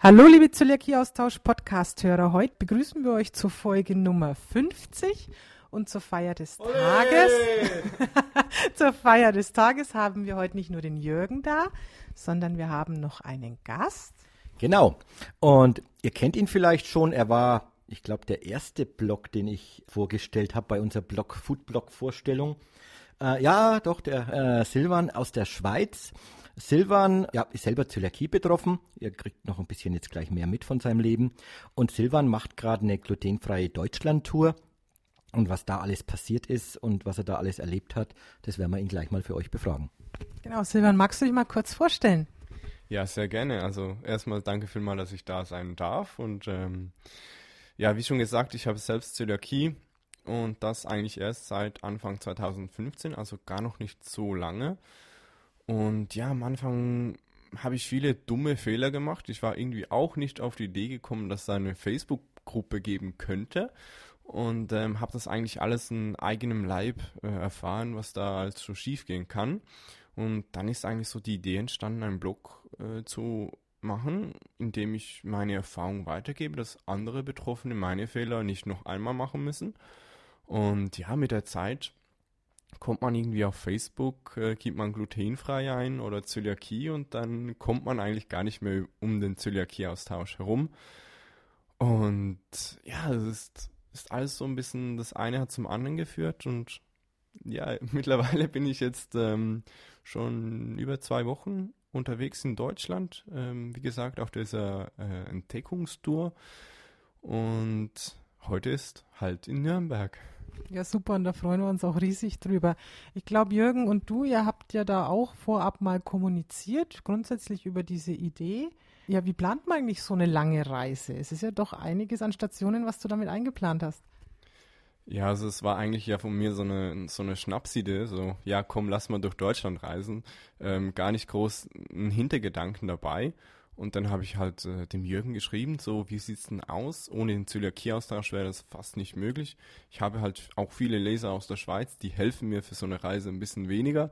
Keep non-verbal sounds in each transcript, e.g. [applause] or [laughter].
Hallo, liebe Zöliakie-Austausch-Podcast-Hörer. Heute begrüßen wir euch zur Folge Nummer 50 und zur Feier des Olé! Tages. [laughs] zur Feier des Tages haben wir heute nicht nur den Jürgen da, sondern wir haben noch einen Gast. Genau. Und ihr kennt ihn vielleicht schon. Er war, ich glaube, der erste Blog, den ich vorgestellt habe bei unserer Blog Food Blog Vorstellung. Äh, ja, doch, der äh, Silvan aus der Schweiz. Silvan ja, ist selber Zöliakie betroffen. Ihr kriegt noch ein bisschen jetzt gleich mehr mit von seinem Leben. Und Silvan macht gerade eine glutenfreie Deutschland-Tour. Und was da alles passiert ist und was er da alles erlebt hat, das werden wir ihn gleich mal für euch befragen. Genau, Silvan, magst du dich mal kurz vorstellen? Ja, sehr gerne. Also erstmal danke vielmals, dass ich da sein darf. Und ähm, ja, wie schon gesagt, ich habe selbst Zöliakie und das eigentlich erst seit Anfang 2015, also gar noch nicht so lange. Und ja, am Anfang habe ich viele dumme Fehler gemacht. Ich war irgendwie auch nicht auf die Idee gekommen, dass es eine Facebook-Gruppe geben könnte. Und ähm, habe das eigentlich alles in eigenem Leib äh, erfahren, was da alles so schief gehen kann. Und dann ist eigentlich so die Idee entstanden, einen Blog äh, zu machen, indem ich meine Erfahrungen weitergebe, dass andere Betroffene meine Fehler nicht noch einmal machen müssen. Und ja, mit der Zeit kommt man irgendwie auf Facebook, äh, gibt man glutenfrei ein oder Zöliakie und dann kommt man eigentlich gar nicht mehr um den Zöliakie-Austausch herum. Und ja, es ist, ist alles so ein bisschen, das eine hat zum anderen geführt und ja, [laughs] mittlerweile bin ich jetzt ähm, schon über zwei Wochen unterwegs in Deutschland. Ähm, wie gesagt, auf dieser äh, Entdeckungstour. Und heute ist halt in Nürnberg. Ja, super, und da freuen wir uns auch riesig drüber. Ich glaube, Jürgen und du, ihr habt ja da auch vorab mal kommuniziert, grundsätzlich über diese Idee. Ja, wie plant man eigentlich so eine lange Reise? Es ist ja doch einiges an Stationen, was du damit eingeplant hast. Ja, also es war eigentlich ja von mir so eine, so eine Schnapsidee, so, ja komm, lass mal durch Deutschland reisen. Ähm, gar nicht groß ein Hintergedanken dabei. Und dann habe ich halt äh, dem Jürgen geschrieben, so, wie sieht's denn aus? Ohne den Zöliakie-Austausch wäre das fast nicht möglich. Ich habe halt auch viele Leser aus der Schweiz, die helfen mir für so eine Reise ein bisschen weniger.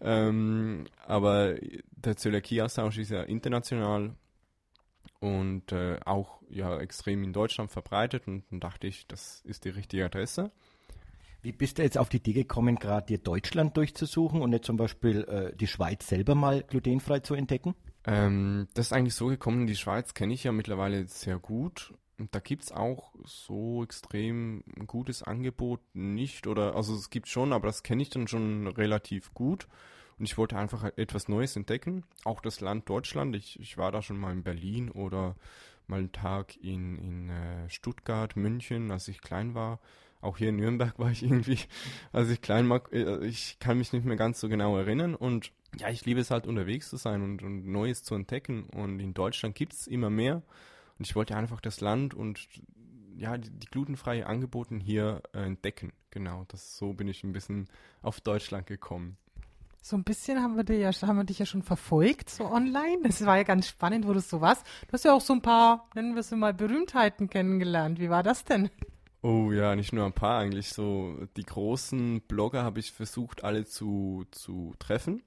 Ähm, aber der Zöliakie-Austausch ist ja international und äh, auch ja extrem in Deutschland verbreitet und dann dachte ich, das ist die richtige Adresse. Wie bist du jetzt auf die Idee gekommen, gerade dir Deutschland durchzusuchen und nicht zum Beispiel äh, die Schweiz selber mal glutenfrei zu entdecken? Ähm, das ist eigentlich so gekommen, die Schweiz kenne ich ja mittlerweile sehr gut. Und da gibt es auch so extrem gutes Angebot nicht. Oder also es gibt schon, aber das kenne ich dann schon relativ gut. Und ich wollte einfach etwas Neues entdecken. Auch das Land Deutschland. Ich, ich war da schon mal in Berlin oder mal einen Tag in, in äh, Stuttgart, München, als ich klein war. Auch hier in Nürnberg [laughs] war ich irgendwie, als ich klein war. Äh, ich kann mich nicht mehr ganz so genau erinnern. Und ja, ich liebe es halt unterwegs zu sein und, und Neues zu entdecken. Und in Deutschland gibt es immer mehr. Und ich wollte einfach das Land und ja, die, die glutenfreie Angebote hier äh, entdecken. Genau, das so bin ich ein bisschen auf Deutschland gekommen. So ein bisschen haben wir, dir ja, haben wir dich ja schon verfolgt, so online. Das war ja ganz spannend, wo du so warst. Du hast ja auch so ein paar, nennen wir es mal, Berühmtheiten kennengelernt. Wie war das denn? Oh ja, nicht nur ein paar eigentlich. So die großen Blogger habe ich versucht, alle zu, zu treffen.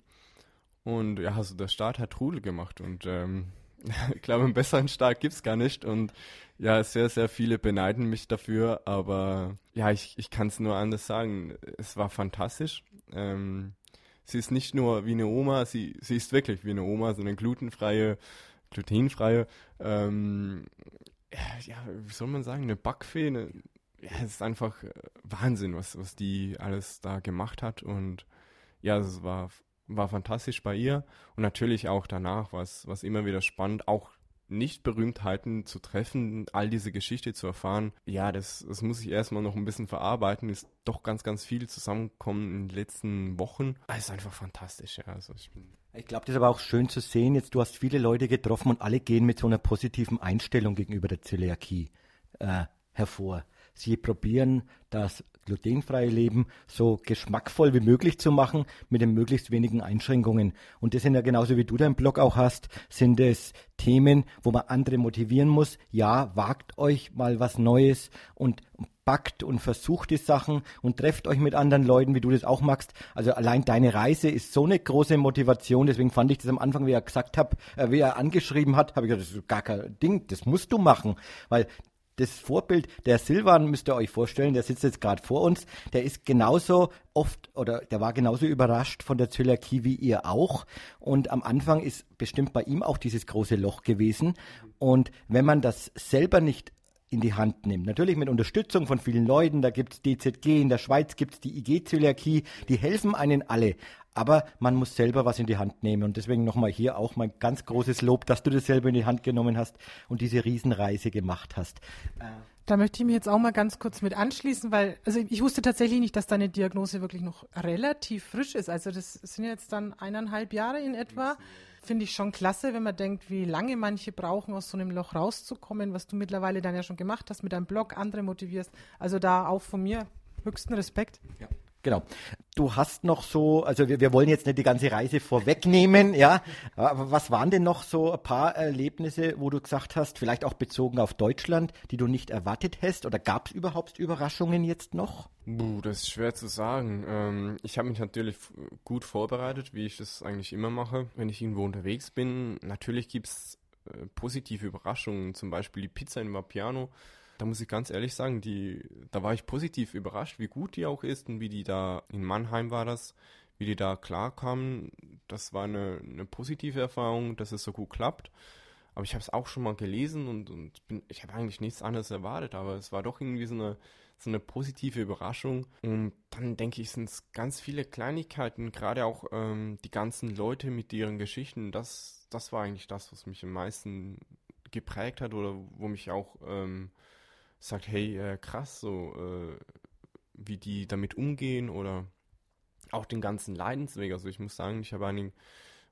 Und ja, also der Start hat Trudel gemacht und ähm, [laughs] ich glaube, einen besseren Start gibt es gar nicht. Und ja, sehr, sehr viele beneiden mich dafür, aber ja, ich, ich kann es nur anders sagen. Es war fantastisch. Ähm, sie ist nicht nur wie eine Oma, sie, sie ist wirklich wie eine Oma, so eine glutenfreie, glutenfreie, ähm, ja, wie soll man sagen, eine Backfee, eine, ja, es ist einfach äh, Wahnsinn, was, was die alles da gemacht hat und ja, es war war fantastisch bei ihr und natürlich auch danach war es immer wieder spannend, auch nicht-Berühmtheiten zu treffen, all diese Geschichte zu erfahren. Ja, das, das muss ich erstmal noch ein bisschen verarbeiten. Ist doch ganz, ganz viel zusammengekommen in den letzten Wochen. Es ist einfach fantastisch, ja. Also ich ich glaube, das ist aber auch schön zu sehen. Jetzt, du hast viele Leute getroffen und alle gehen mit so einer positiven Einstellung gegenüber der Zöliakie äh, hervor. Sie probieren das glutenfreie Leben so geschmackvoll wie möglich zu machen, mit den möglichst wenigen Einschränkungen. Und das sind ja genauso wie du deinen Blog auch hast, sind es Themen, wo man andere motivieren muss. Ja, wagt euch mal was Neues und backt und versucht die Sachen und trefft euch mit anderen Leuten, wie du das auch magst. Also allein deine Reise ist so eine große Motivation. Deswegen fand ich das am Anfang, wie er gesagt hat, äh, wie er angeschrieben hat, habe ich gesagt, das ist gar kein Ding, das musst du machen, weil das Vorbild, der Silvan müsst ihr euch vorstellen, der sitzt jetzt gerade vor uns, der ist genauso oft oder der war genauso überrascht von der Zöliakie wie ihr auch. Und am Anfang ist bestimmt bei ihm auch dieses große Loch gewesen. Und wenn man das selber nicht in die Hand nimmt. Natürlich mit Unterstützung von vielen Leuten, da gibt es DZG, in der Schweiz gibt es die IG-Zöliakie, die helfen einen alle. Aber man muss selber was in die Hand nehmen. Und deswegen nochmal hier auch mein ganz großes Lob, dass du das selber in die Hand genommen hast und diese Riesenreise gemacht hast. Da möchte ich mich jetzt auch mal ganz kurz mit anschließen, weil, also ich wusste tatsächlich nicht, dass deine Diagnose wirklich noch relativ frisch ist. Also das sind jetzt dann eineinhalb Jahre in etwa. Finde ich schon klasse, wenn man denkt, wie lange manche brauchen, aus so einem Loch rauszukommen, was du mittlerweile dann ja schon gemacht hast mit deinem Blog, andere motivierst. Also da auch von mir höchsten Respekt. Ja. Genau. Du hast noch so, also wir, wir wollen jetzt nicht die ganze Reise vorwegnehmen, ja. Aber was waren denn noch so ein paar Erlebnisse, wo du gesagt hast, vielleicht auch bezogen auf Deutschland, die du nicht erwartet hast? Oder gab es überhaupt Überraschungen jetzt noch? Buh, das ist schwer zu sagen. Ähm, ich habe mich natürlich gut vorbereitet, wie ich das eigentlich immer mache, wenn ich irgendwo unterwegs bin. Natürlich gibt es äh, positive Überraschungen, zum Beispiel die Pizza in Vapiano da muss ich ganz ehrlich sagen, die, da war ich positiv überrascht, wie gut die auch ist und wie die da, in Mannheim war das, wie die da klarkamen. Das war eine, eine positive Erfahrung, dass es so gut klappt. Aber ich habe es auch schon mal gelesen und, und bin, ich habe eigentlich nichts anderes erwartet, aber es war doch irgendwie so eine, so eine positive Überraschung. Und dann denke ich, sind es ganz viele Kleinigkeiten, gerade auch ähm, die ganzen Leute mit ihren Geschichten. Das, das war eigentlich das, was mich am meisten geprägt hat oder wo mich auch ähm, sagt, hey, äh, krass, so äh, wie die damit umgehen oder auch den ganzen Leidensweg. Also ich muss sagen, ich habe einen,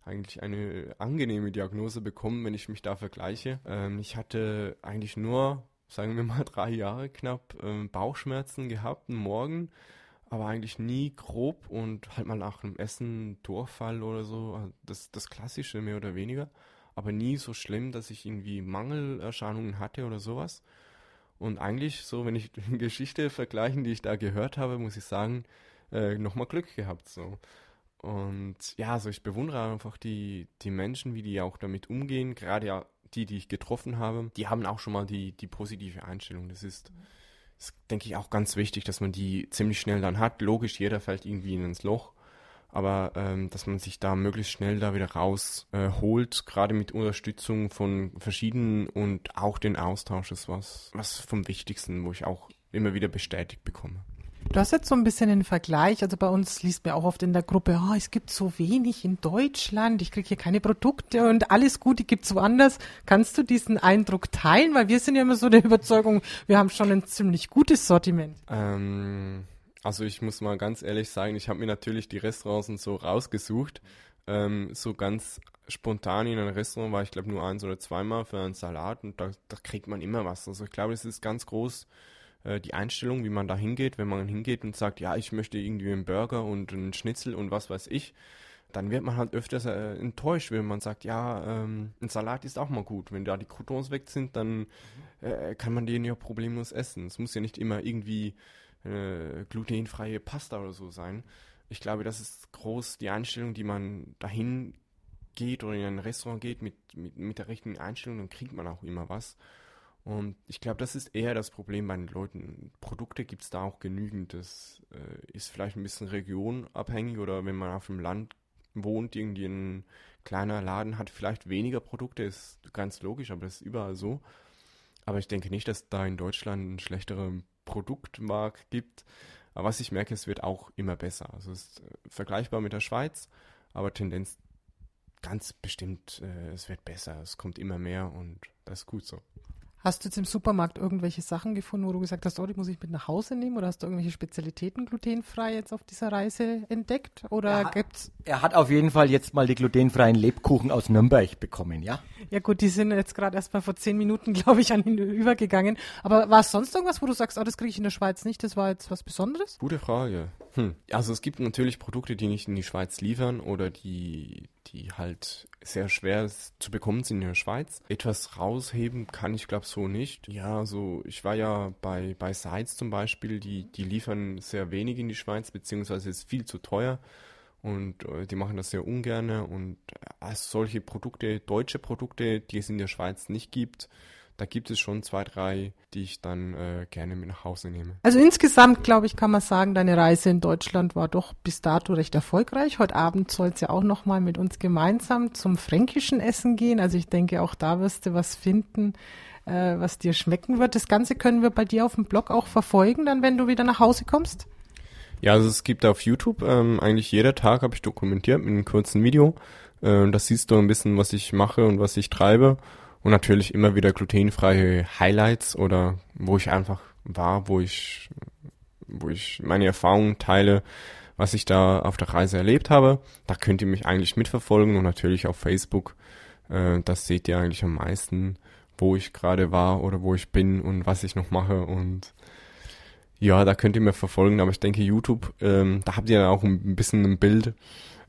eigentlich eine angenehme Diagnose bekommen, wenn ich mich da vergleiche. Ähm, ich hatte eigentlich nur, sagen wir mal, [laughs] drei Jahre knapp ähm, Bauchschmerzen gehabt, Morgen, aber eigentlich nie grob und halt mal nach einem Essen Durchfall oder so, das, das Klassische mehr oder weniger, aber nie so schlimm, dass ich irgendwie Mangelerscheinungen hatte oder sowas. Und eigentlich, so wenn ich die [laughs] Geschichte vergleichen, die ich da gehört habe, muss ich sagen, äh, nochmal Glück gehabt. So. Und ja, also ich bewundere einfach die, die Menschen, wie die auch damit umgehen. Gerade ja die, die ich getroffen habe, die haben auch schon mal die, die positive Einstellung. Das ist, ist, denke ich, auch ganz wichtig, dass man die ziemlich schnell dann hat. Logisch, jeder fällt irgendwie ins Loch aber ähm, dass man sich da möglichst schnell da wieder rausholt, äh, gerade mit Unterstützung von verschiedenen und auch den Austausch ist was, was vom Wichtigsten, wo ich auch immer wieder bestätigt bekomme. Du hast jetzt so ein bisschen einen Vergleich, also bei uns liest mir auch oft in der Gruppe, oh, es gibt so wenig in Deutschland, ich kriege hier keine Produkte und alles Gute gibt es woanders. Kannst du diesen Eindruck teilen? Weil wir sind ja immer so der Überzeugung, wir haben schon ein ziemlich gutes Sortiment. Ähm also ich muss mal ganz ehrlich sagen, ich habe mir natürlich die Restaurants und so rausgesucht. Ähm, so ganz spontan in ein Restaurant war ich glaube nur eins oder zweimal für einen Salat und da, da kriegt man immer was. Also ich glaube, es ist ganz groß äh, die Einstellung, wie man da hingeht. Wenn man hingeht und sagt, ja, ich möchte irgendwie einen Burger und einen Schnitzel und was weiß ich, dann wird man halt öfters äh, enttäuscht, wenn man sagt, ja, ähm, ein Salat ist auch mal gut. Wenn da die Croutons weg sind, dann äh, kann man den ja problemlos essen. Es muss ja nicht immer irgendwie äh, glutenfreie Pasta oder so sein. Ich glaube, das ist groß die Einstellung, die man dahin geht oder in ein Restaurant geht mit, mit, mit der richtigen Einstellung, dann kriegt man auch immer was. Und ich glaube, das ist eher das Problem bei den Leuten. Produkte gibt es da auch genügend. Das äh, ist vielleicht ein bisschen regionabhängig oder wenn man auf dem Land wohnt, irgendwie ein kleiner Laden hat vielleicht weniger Produkte, ist ganz logisch, aber das ist überall so. Aber ich denke nicht, dass da in Deutschland ein schlechterer Produktmarkt gibt. Aber was ich merke, es wird auch immer besser. Also es ist äh, vergleichbar mit der Schweiz, aber Tendenz ganz bestimmt, äh, es wird besser. Es kommt immer mehr und das ist gut so. Hast du jetzt im Supermarkt irgendwelche Sachen gefunden, wo du gesagt hast, oh, die muss ich mit nach Hause nehmen? Oder hast du irgendwelche Spezialitäten glutenfrei jetzt auf dieser Reise entdeckt? Oder Ja. gibt's? Er hat auf jeden Fall jetzt mal die glutenfreien Lebkuchen aus Nürnberg bekommen, ja? Ja gut, die sind jetzt gerade erst mal vor zehn Minuten, [laughs] glaube ich, an ihn übergegangen. Aber war es sonst irgendwas, wo du sagst, oh, das kriege ich in der Schweiz nicht, das war jetzt was Besonderes? Gute Frage. Hm. Also es gibt natürlich Produkte, die nicht in die Schweiz liefern oder die, die halt sehr schwer zu bekommen sind in der Schweiz. Etwas rausheben kann ich glaube so nicht. Ja, so ich war ja bei, bei Sites zum Beispiel, die, die liefern sehr wenig in die Schweiz, beziehungsweise ist viel zu teuer. Und äh, die machen das sehr ungerne. Und äh, solche Produkte, deutsche Produkte, die es in der Schweiz nicht gibt, da gibt es schon zwei, drei, die ich dann äh, gerne mit nach Hause nehme. Also insgesamt, glaube ich, kann man sagen, deine Reise in Deutschland war doch bis dato recht erfolgreich. Heute Abend soll es ja auch nochmal mit uns gemeinsam zum fränkischen Essen gehen. Also ich denke, auch da wirst du was finden, äh, was dir schmecken wird. Das Ganze können wir bei dir auf dem Blog auch verfolgen, dann wenn du wieder nach Hause kommst. Ja, also es gibt auf YouTube ähm, eigentlich jeder Tag habe ich dokumentiert mit einem kurzen Video. Äh, das siehst du ein bisschen, was ich mache und was ich treibe. Und natürlich immer wieder glutenfreie Highlights oder wo ich einfach war, wo ich, wo ich meine Erfahrungen teile, was ich da auf der Reise erlebt habe. Da könnt ihr mich eigentlich mitverfolgen und natürlich auf Facebook. Äh, das seht ihr eigentlich am meisten, wo ich gerade war oder wo ich bin und was ich noch mache und ja, da könnt ihr mir verfolgen, aber ich denke YouTube, ähm, da habt ihr auch ein bisschen ein Bild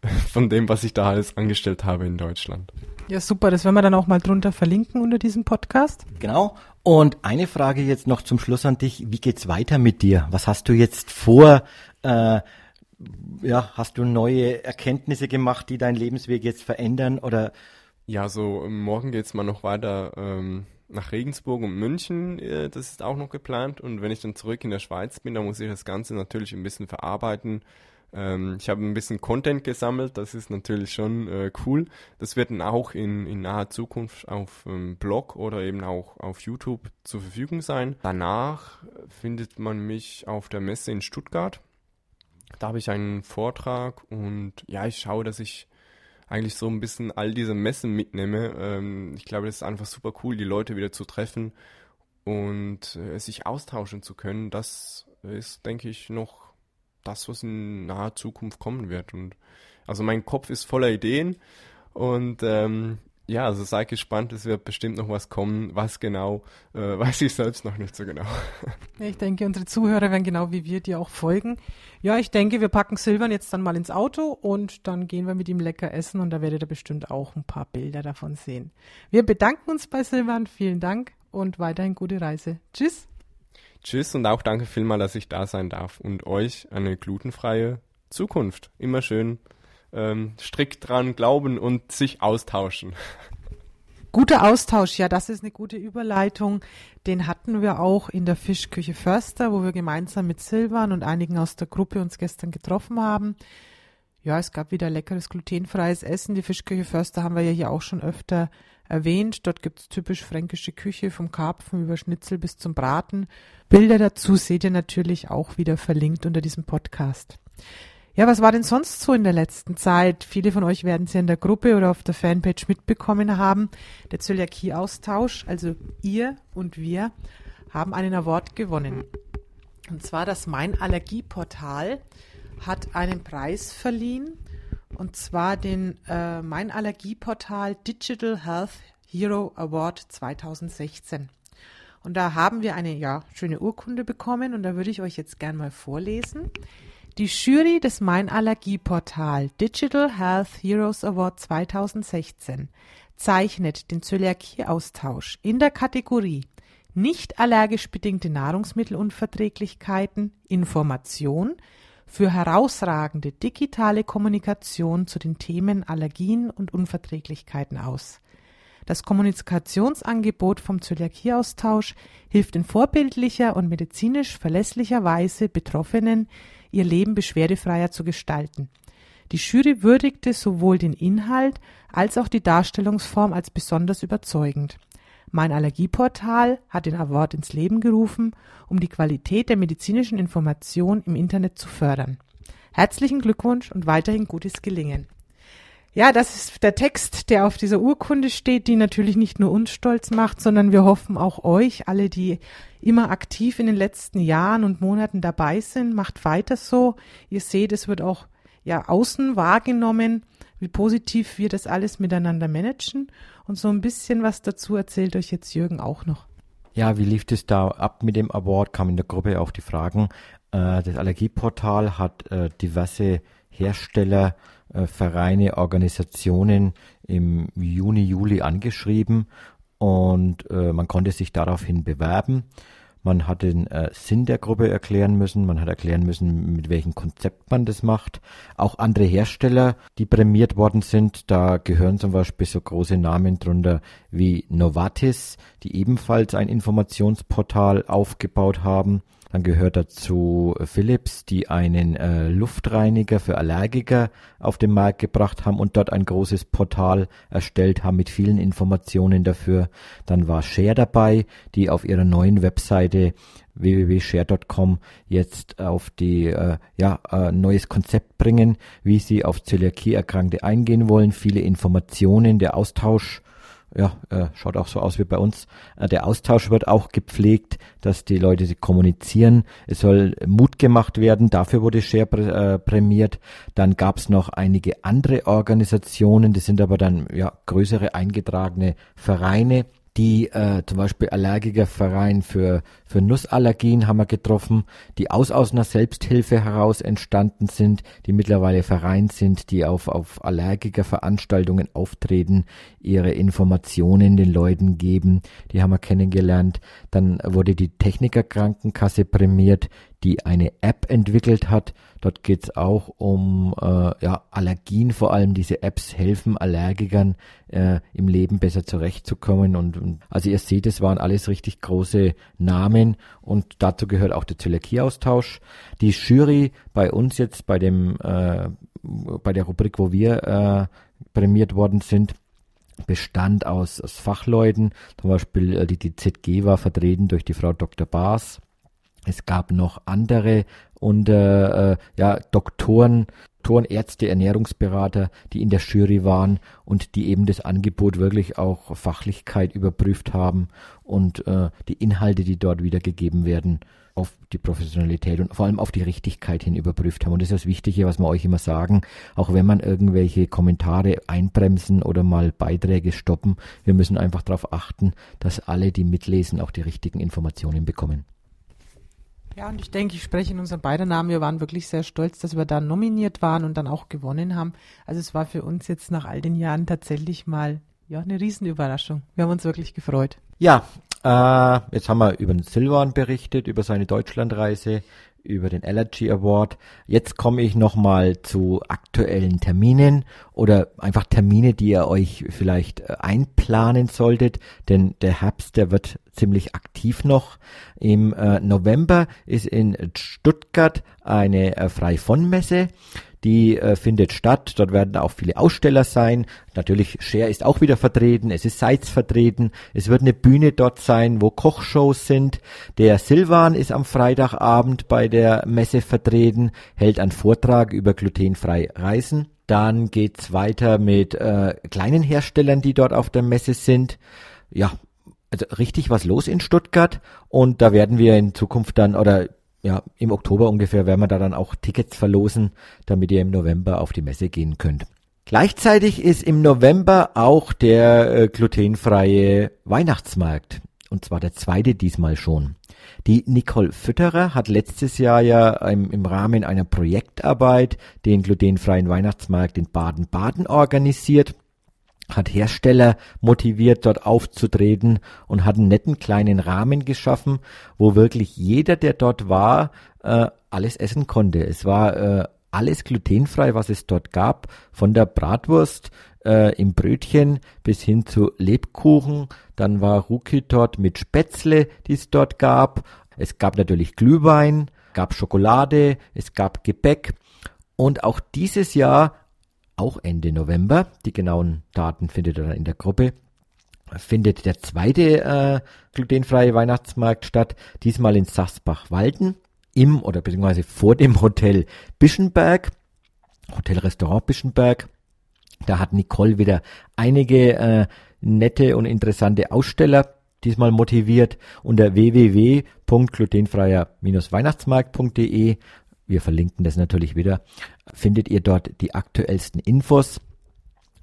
[laughs] von dem, was ich da alles angestellt habe in Deutschland. Ja, super. Das werden wir dann auch mal drunter verlinken unter diesem Podcast. Genau. Und eine Frage jetzt noch zum Schluss an dich. Wie geht's weiter mit dir? Was hast du jetzt vor? Äh, ja, hast du neue Erkenntnisse gemacht, die deinen Lebensweg jetzt verändern? Oder Ja, so ähm, morgen geht's mal noch weiter ähm, nach Regensburg und München. Äh, das ist auch noch geplant. Und wenn ich dann zurück in der Schweiz bin, dann muss ich das Ganze natürlich ein bisschen verarbeiten. Ähm, ich habe ein bisschen Content gesammelt, das ist natürlich schon äh, cool. Das wird dann auch in, in naher Zukunft auf ähm, Blog oder eben auch auf YouTube zur Verfügung sein. Danach findet man mich auf der Messe in Stuttgart. Da habe ich einen Vortrag und ja, ich schaue, dass ich eigentlich so ein bisschen all diese Messen mitnehme. Ähm, ich glaube, das ist einfach super cool, die Leute wieder zu treffen und äh, sich austauschen zu können. Das ist, denke ich, noch das, was in naher Zukunft kommen wird. Und also mein Kopf ist voller Ideen und ähm, ja, also sei gespannt, es wird bestimmt noch was kommen. Was genau, äh, [laughs] weiß ich selbst noch nicht so genau. Ich denke, unsere Zuhörer werden genau wie wir dir auch folgen. Ja, ich denke, wir packen Silvan jetzt dann mal ins Auto und dann gehen wir mit ihm lecker essen und da werdet ihr bestimmt auch ein paar Bilder davon sehen. Wir bedanken uns bei Silvan, vielen Dank und weiterhin gute Reise. Tschüss. Tschüss und auch danke vielmal, dass ich da sein darf und euch eine glutenfreie Zukunft. Immer schön ähm, strikt dran glauben und sich austauschen. Guter Austausch, ja, das ist eine gute Überleitung. Den hatten wir auch in der Fischküche Förster, wo wir gemeinsam mit Silvan und einigen aus der Gruppe uns gestern getroffen haben. Ja, es gab wieder leckeres glutenfreies Essen. Die Fischküche Förster haben wir ja hier auch schon öfter erwähnt. Dort gibt's typisch fränkische Küche, vom Karpfen über Schnitzel bis zum Braten. Bilder dazu seht ihr natürlich auch wieder verlinkt unter diesem Podcast. Ja, was war denn sonst so in der letzten Zeit? Viele von euch werden es ja in der Gruppe oder auf der Fanpage mitbekommen haben. Der Zöliakie-Austausch, also ihr und wir, haben einen Award gewonnen. Und zwar das Mein Allergieportal hat einen Preis verliehen. Und zwar den äh, Mein Allergieportal Digital Health Hero Award 2016. Und da haben wir eine ja, schöne Urkunde bekommen und da würde ich euch jetzt gern mal vorlesen. Die Jury des Mein Allergieportal Digital Health Heroes Award 2016 zeichnet den Zöliakie-Austausch in der Kategorie nicht allergisch bedingte Nahrungsmittelunverträglichkeiten Information für herausragende digitale Kommunikation zu den Themen Allergien und Unverträglichkeiten aus. Das Kommunikationsangebot vom Zöliakie-Austausch hilft in vorbildlicher und medizinisch verlässlicher Weise Betroffenen, ihr Leben beschwerdefreier zu gestalten. Die Jury würdigte sowohl den Inhalt als auch die Darstellungsform als besonders überzeugend. Mein Allergieportal hat den Award ins Leben gerufen, um die Qualität der medizinischen Information im Internet zu fördern. Herzlichen Glückwunsch und weiterhin gutes Gelingen. Ja, das ist der Text, der auf dieser Urkunde steht, die natürlich nicht nur uns stolz macht, sondern wir hoffen auch euch, alle, die immer aktiv in den letzten Jahren und Monaten dabei sind, macht weiter so. Ihr seht, es wird auch ja außen wahrgenommen, wie positiv wir das alles miteinander managen. Und so ein bisschen was dazu erzählt euch jetzt Jürgen auch noch. Ja, wie lief es da ab mit dem Award? Kam in der Gruppe auch die Fragen. Äh, das Allergieportal hat äh, diverse Hersteller, Vereine, Organisationen im Juni, Juli angeschrieben und man konnte sich daraufhin bewerben. Man hat den äh, Sinn der Gruppe erklären müssen, man hat erklären müssen, mit welchem Konzept man das macht. Auch andere Hersteller, die prämiert worden sind, da gehören zum Beispiel so große Namen drunter wie Novartis, die ebenfalls ein Informationsportal aufgebaut haben. Dann gehört dazu Philips, die einen äh, Luftreiniger für Allergiker auf den Markt gebracht haben und dort ein großes Portal erstellt haben mit vielen Informationen dafür. Dann war Share dabei, die auf ihrer neuen Webseite www.share.com jetzt auf die äh, ja äh, neues Konzept bringen, wie sie auf Zöliakie Erkrankte eingehen wollen, viele Informationen, der Austausch ja, äh, schaut auch so aus wie bei uns. Äh, der Austausch wird auch gepflegt, dass die Leute sie kommunizieren. Es soll Mut gemacht werden, dafür wurde Share prä äh, prämiert. Dann gab es noch einige andere Organisationen, das sind aber dann ja größere eingetragene Vereine, die äh, zum Beispiel Allergikerverein für, für Nussallergien haben wir getroffen, die aus, aus einer Selbsthilfe heraus entstanden sind, die mittlerweile Verein sind, die auf, auf Allergikerveranstaltungen auftreten, ihre Informationen den Leuten geben, die haben wir kennengelernt. Dann wurde die Technikerkrankenkasse prämiert, die eine App entwickelt hat. Dort geht es auch um äh, ja, Allergien, vor allem diese Apps helfen Allergikern äh, im Leben besser zurechtzukommen. Und, und also ihr seht, es waren alles richtig große Namen und dazu gehört auch der Zöliakieaustausch. Die Jury bei uns jetzt bei dem äh, bei der Rubrik, wo wir äh, prämiert worden sind, bestand aus, aus Fachleuten, zum Beispiel äh, die, die ZG war vertreten durch die Frau Dr. Baas, es gab noch andere und äh, ja, Doktoren, Doktoren, Ärzte, Ernährungsberater, die in der Jury waren und die eben das Angebot wirklich auch Fachlichkeit überprüft haben und äh, die Inhalte, die dort wiedergegeben werden, auf die Professionalität und vor allem auf die Richtigkeit hin überprüft haben. Und das ist das Wichtige, was wir euch immer sagen, auch wenn man irgendwelche Kommentare einbremsen oder mal Beiträge stoppen, wir müssen einfach darauf achten, dass alle, die mitlesen, auch die richtigen Informationen bekommen. Ja, und ich denke, ich spreche in unseren beiden Namen. Wir waren wirklich sehr stolz, dass wir da nominiert waren und dann auch gewonnen haben. Also es war für uns jetzt nach all den Jahren tatsächlich mal ja eine Riesenüberraschung. Wir haben uns wirklich gefreut. Ja, äh, jetzt haben wir über den Silvan berichtet, über seine Deutschlandreise über den Allergy Award. Jetzt komme ich nochmal zu aktuellen Terminen oder einfach Termine, die ihr euch vielleicht äh, einplanen solltet, denn der Herbst, der wird ziemlich aktiv noch. Im äh, November ist in Stuttgart eine äh, Freifon-Messe. Die äh, findet statt. Dort werden auch viele Aussteller sein. Natürlich, Share ist auch wieder vertreten. Es ist Seitz vertreten. Es wird eine Bühne dort sein, wo Kochshows sind. Der Silvan ist am Freitagabend bei der Messe vertreten, hält einen Vortrag über glutenfrei Reisen. Dann geht's weiter mit äh, kleinen Herstellern, die dort auf der Messe sind. Ja, also richtig was los in Stuttgart und da werden wir in Zukunft dann oder ja, im Oktober ungefähr werden wir da dann auch Tickets verlosen, damit ihr im November auf die Messe gehen könnt. Gleichzeitig ist im November auch der äh, glutenfreie Weihnachtsmarkt. Und zwar der zweite diesmal schon. Die Nicole Fütterer hat letztes Jahr ja im, im Rahmen einer Projektarbeit den glutenfreien Weihnachtsmarkt in Baden-Baden organisiert hat Hersteller motiviert, dort aufzutreten und hat einen netten kleinen Rahmen geschaffen, wo wirklich jeder, der dort war, äh, alles essen konnte. Es war äh, alles glutenfrei, was es dort gab, von der Bratwurst äh, im Brötchen bis hin zu Lebkuchen. Dann war Ruki dort mit Spätzle, die es dort gab. Es gab natürlich Glühwein, gab Schokolade, es gab Gebäck. Und auch dieses Jahr auch Ende November. Die genauen Daten findet ihr dann in der Gruppe. Findet der zweite äh, glutenfreie Weihnachtsmarkt statt, diesmal in Sasbach-Walden im oder beziehungsweise vor dem Hotel Bischenberg, Hotel Restaurant Bischenberg. Da hat Nicole wieder einige äh, nette und interessante Aussteller diesmal motiviert unter www.glutenfreier-weihnachtsmarkt.de. Wir verlinken das natürlich wieder. Findet ihr dort die aktuellsten Infos.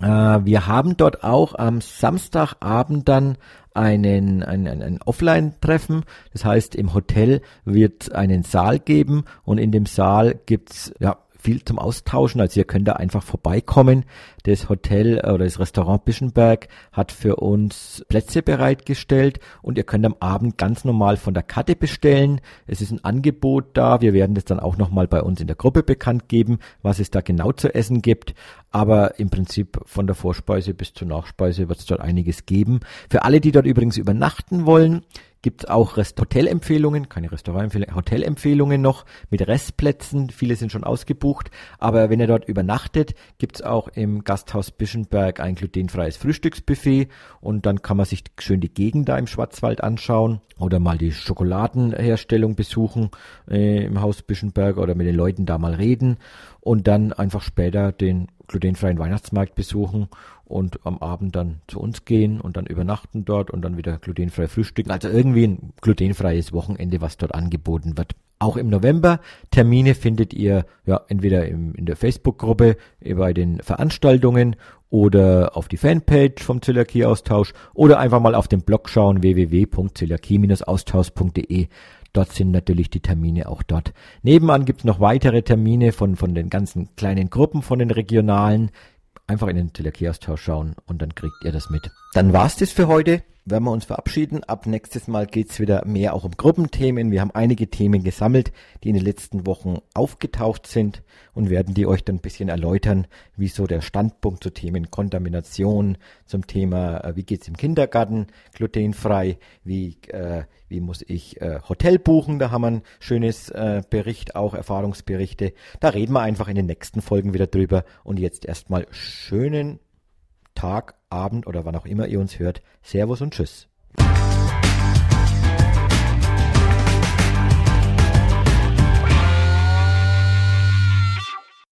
Äh, wir haben dort auch am Samstagabend dann einen, einen, ein Offline-Treffen. Das heißt, im Hotel wird einen Saal geben und in dem Saal gibt's ja viel zum Austauschen. Also ihr könnt da einfach vorbeikommen. Das Hotel oder das Restaurant Bischenberg hat für uns Plätze bereitgestellt und ihr könnt am Abend ganz normal von der Karte bestellen. Es ist ein Angebot da. Wir werden das dann auch nochmal bei uns in der Gruppe bekannt geben, was es da genau zu essen gibt. Aber im Prinzip von der Vorspeise bis zur Nachspeise wird es dort einiges geben. Für alle, die dort übrigens übernachten wollen, gibt auch Rest Hotelempfehlungen, keine Restaurantempfehlungen, Hotelempfehlungen noch mit Restplätzen. Viele sind schon ausgebucht. Aber wenn ihr dort übernachtet, gibt es auch im Gasthaus Bischenberg ein glutenfreies Frühstücksbuffet und dann kann man sich schön die Gegend da im Schwarzwald anschauen oder mal die Schokoladenherstellung besuchen äh, im Haus Bischenberg oder mit den Leuten da mal reden und dann einfach später den glutenfreien Weihnachtsmarkt besuchen und am Abend dann zu uns gehen und dann übernachten dort und dann wieder glutenfrei frühstücken. Also irgendwie ein glutenfreies Wochenende, was dort angeboten wird. Auch im November Termine findet ihr ja entweder im, in der Facebook-Gruppe bei den Veranstaltungen oder auf die Fanpage vom Zöliakie-Austausch oder einfach mal auf den Blog schauen www.zöliakie-austausch.de. Dort sind natürlich die Termine auch dort. Nebenan gibt es noch weitere Termine von, von den ganzen kleinen Gruppen, von den regionalen. Einfach in den Zöliakie-Austausch schauen und dann kriegt ihr das mit. Dann war's das für heute werden wir uns verabschieden. Ab nächstes Mal geht's wieder mehr auch um Gruppenthemen. Wir haben einige Themen gesammelt, die in den letzten Wochen aufgetaucht sind und werden die euch dann ein bisschen erläutern, wie so der Standpunkt zu Themen Kontamination, zum Thema, äh, wie geht's im Kindergarten glutenfrei, wie, äh, wie muss ich äh, Hotel buchen, da haben wir ein schönes äh, Bericht, auch Erfahrungsberichte. Da reden wir einfach in den nächsten Folgen wieder drüber und jetzt erstmal schönen Tag, Abend oder wann auch immer ihr uns hört. Servus und Tschüss.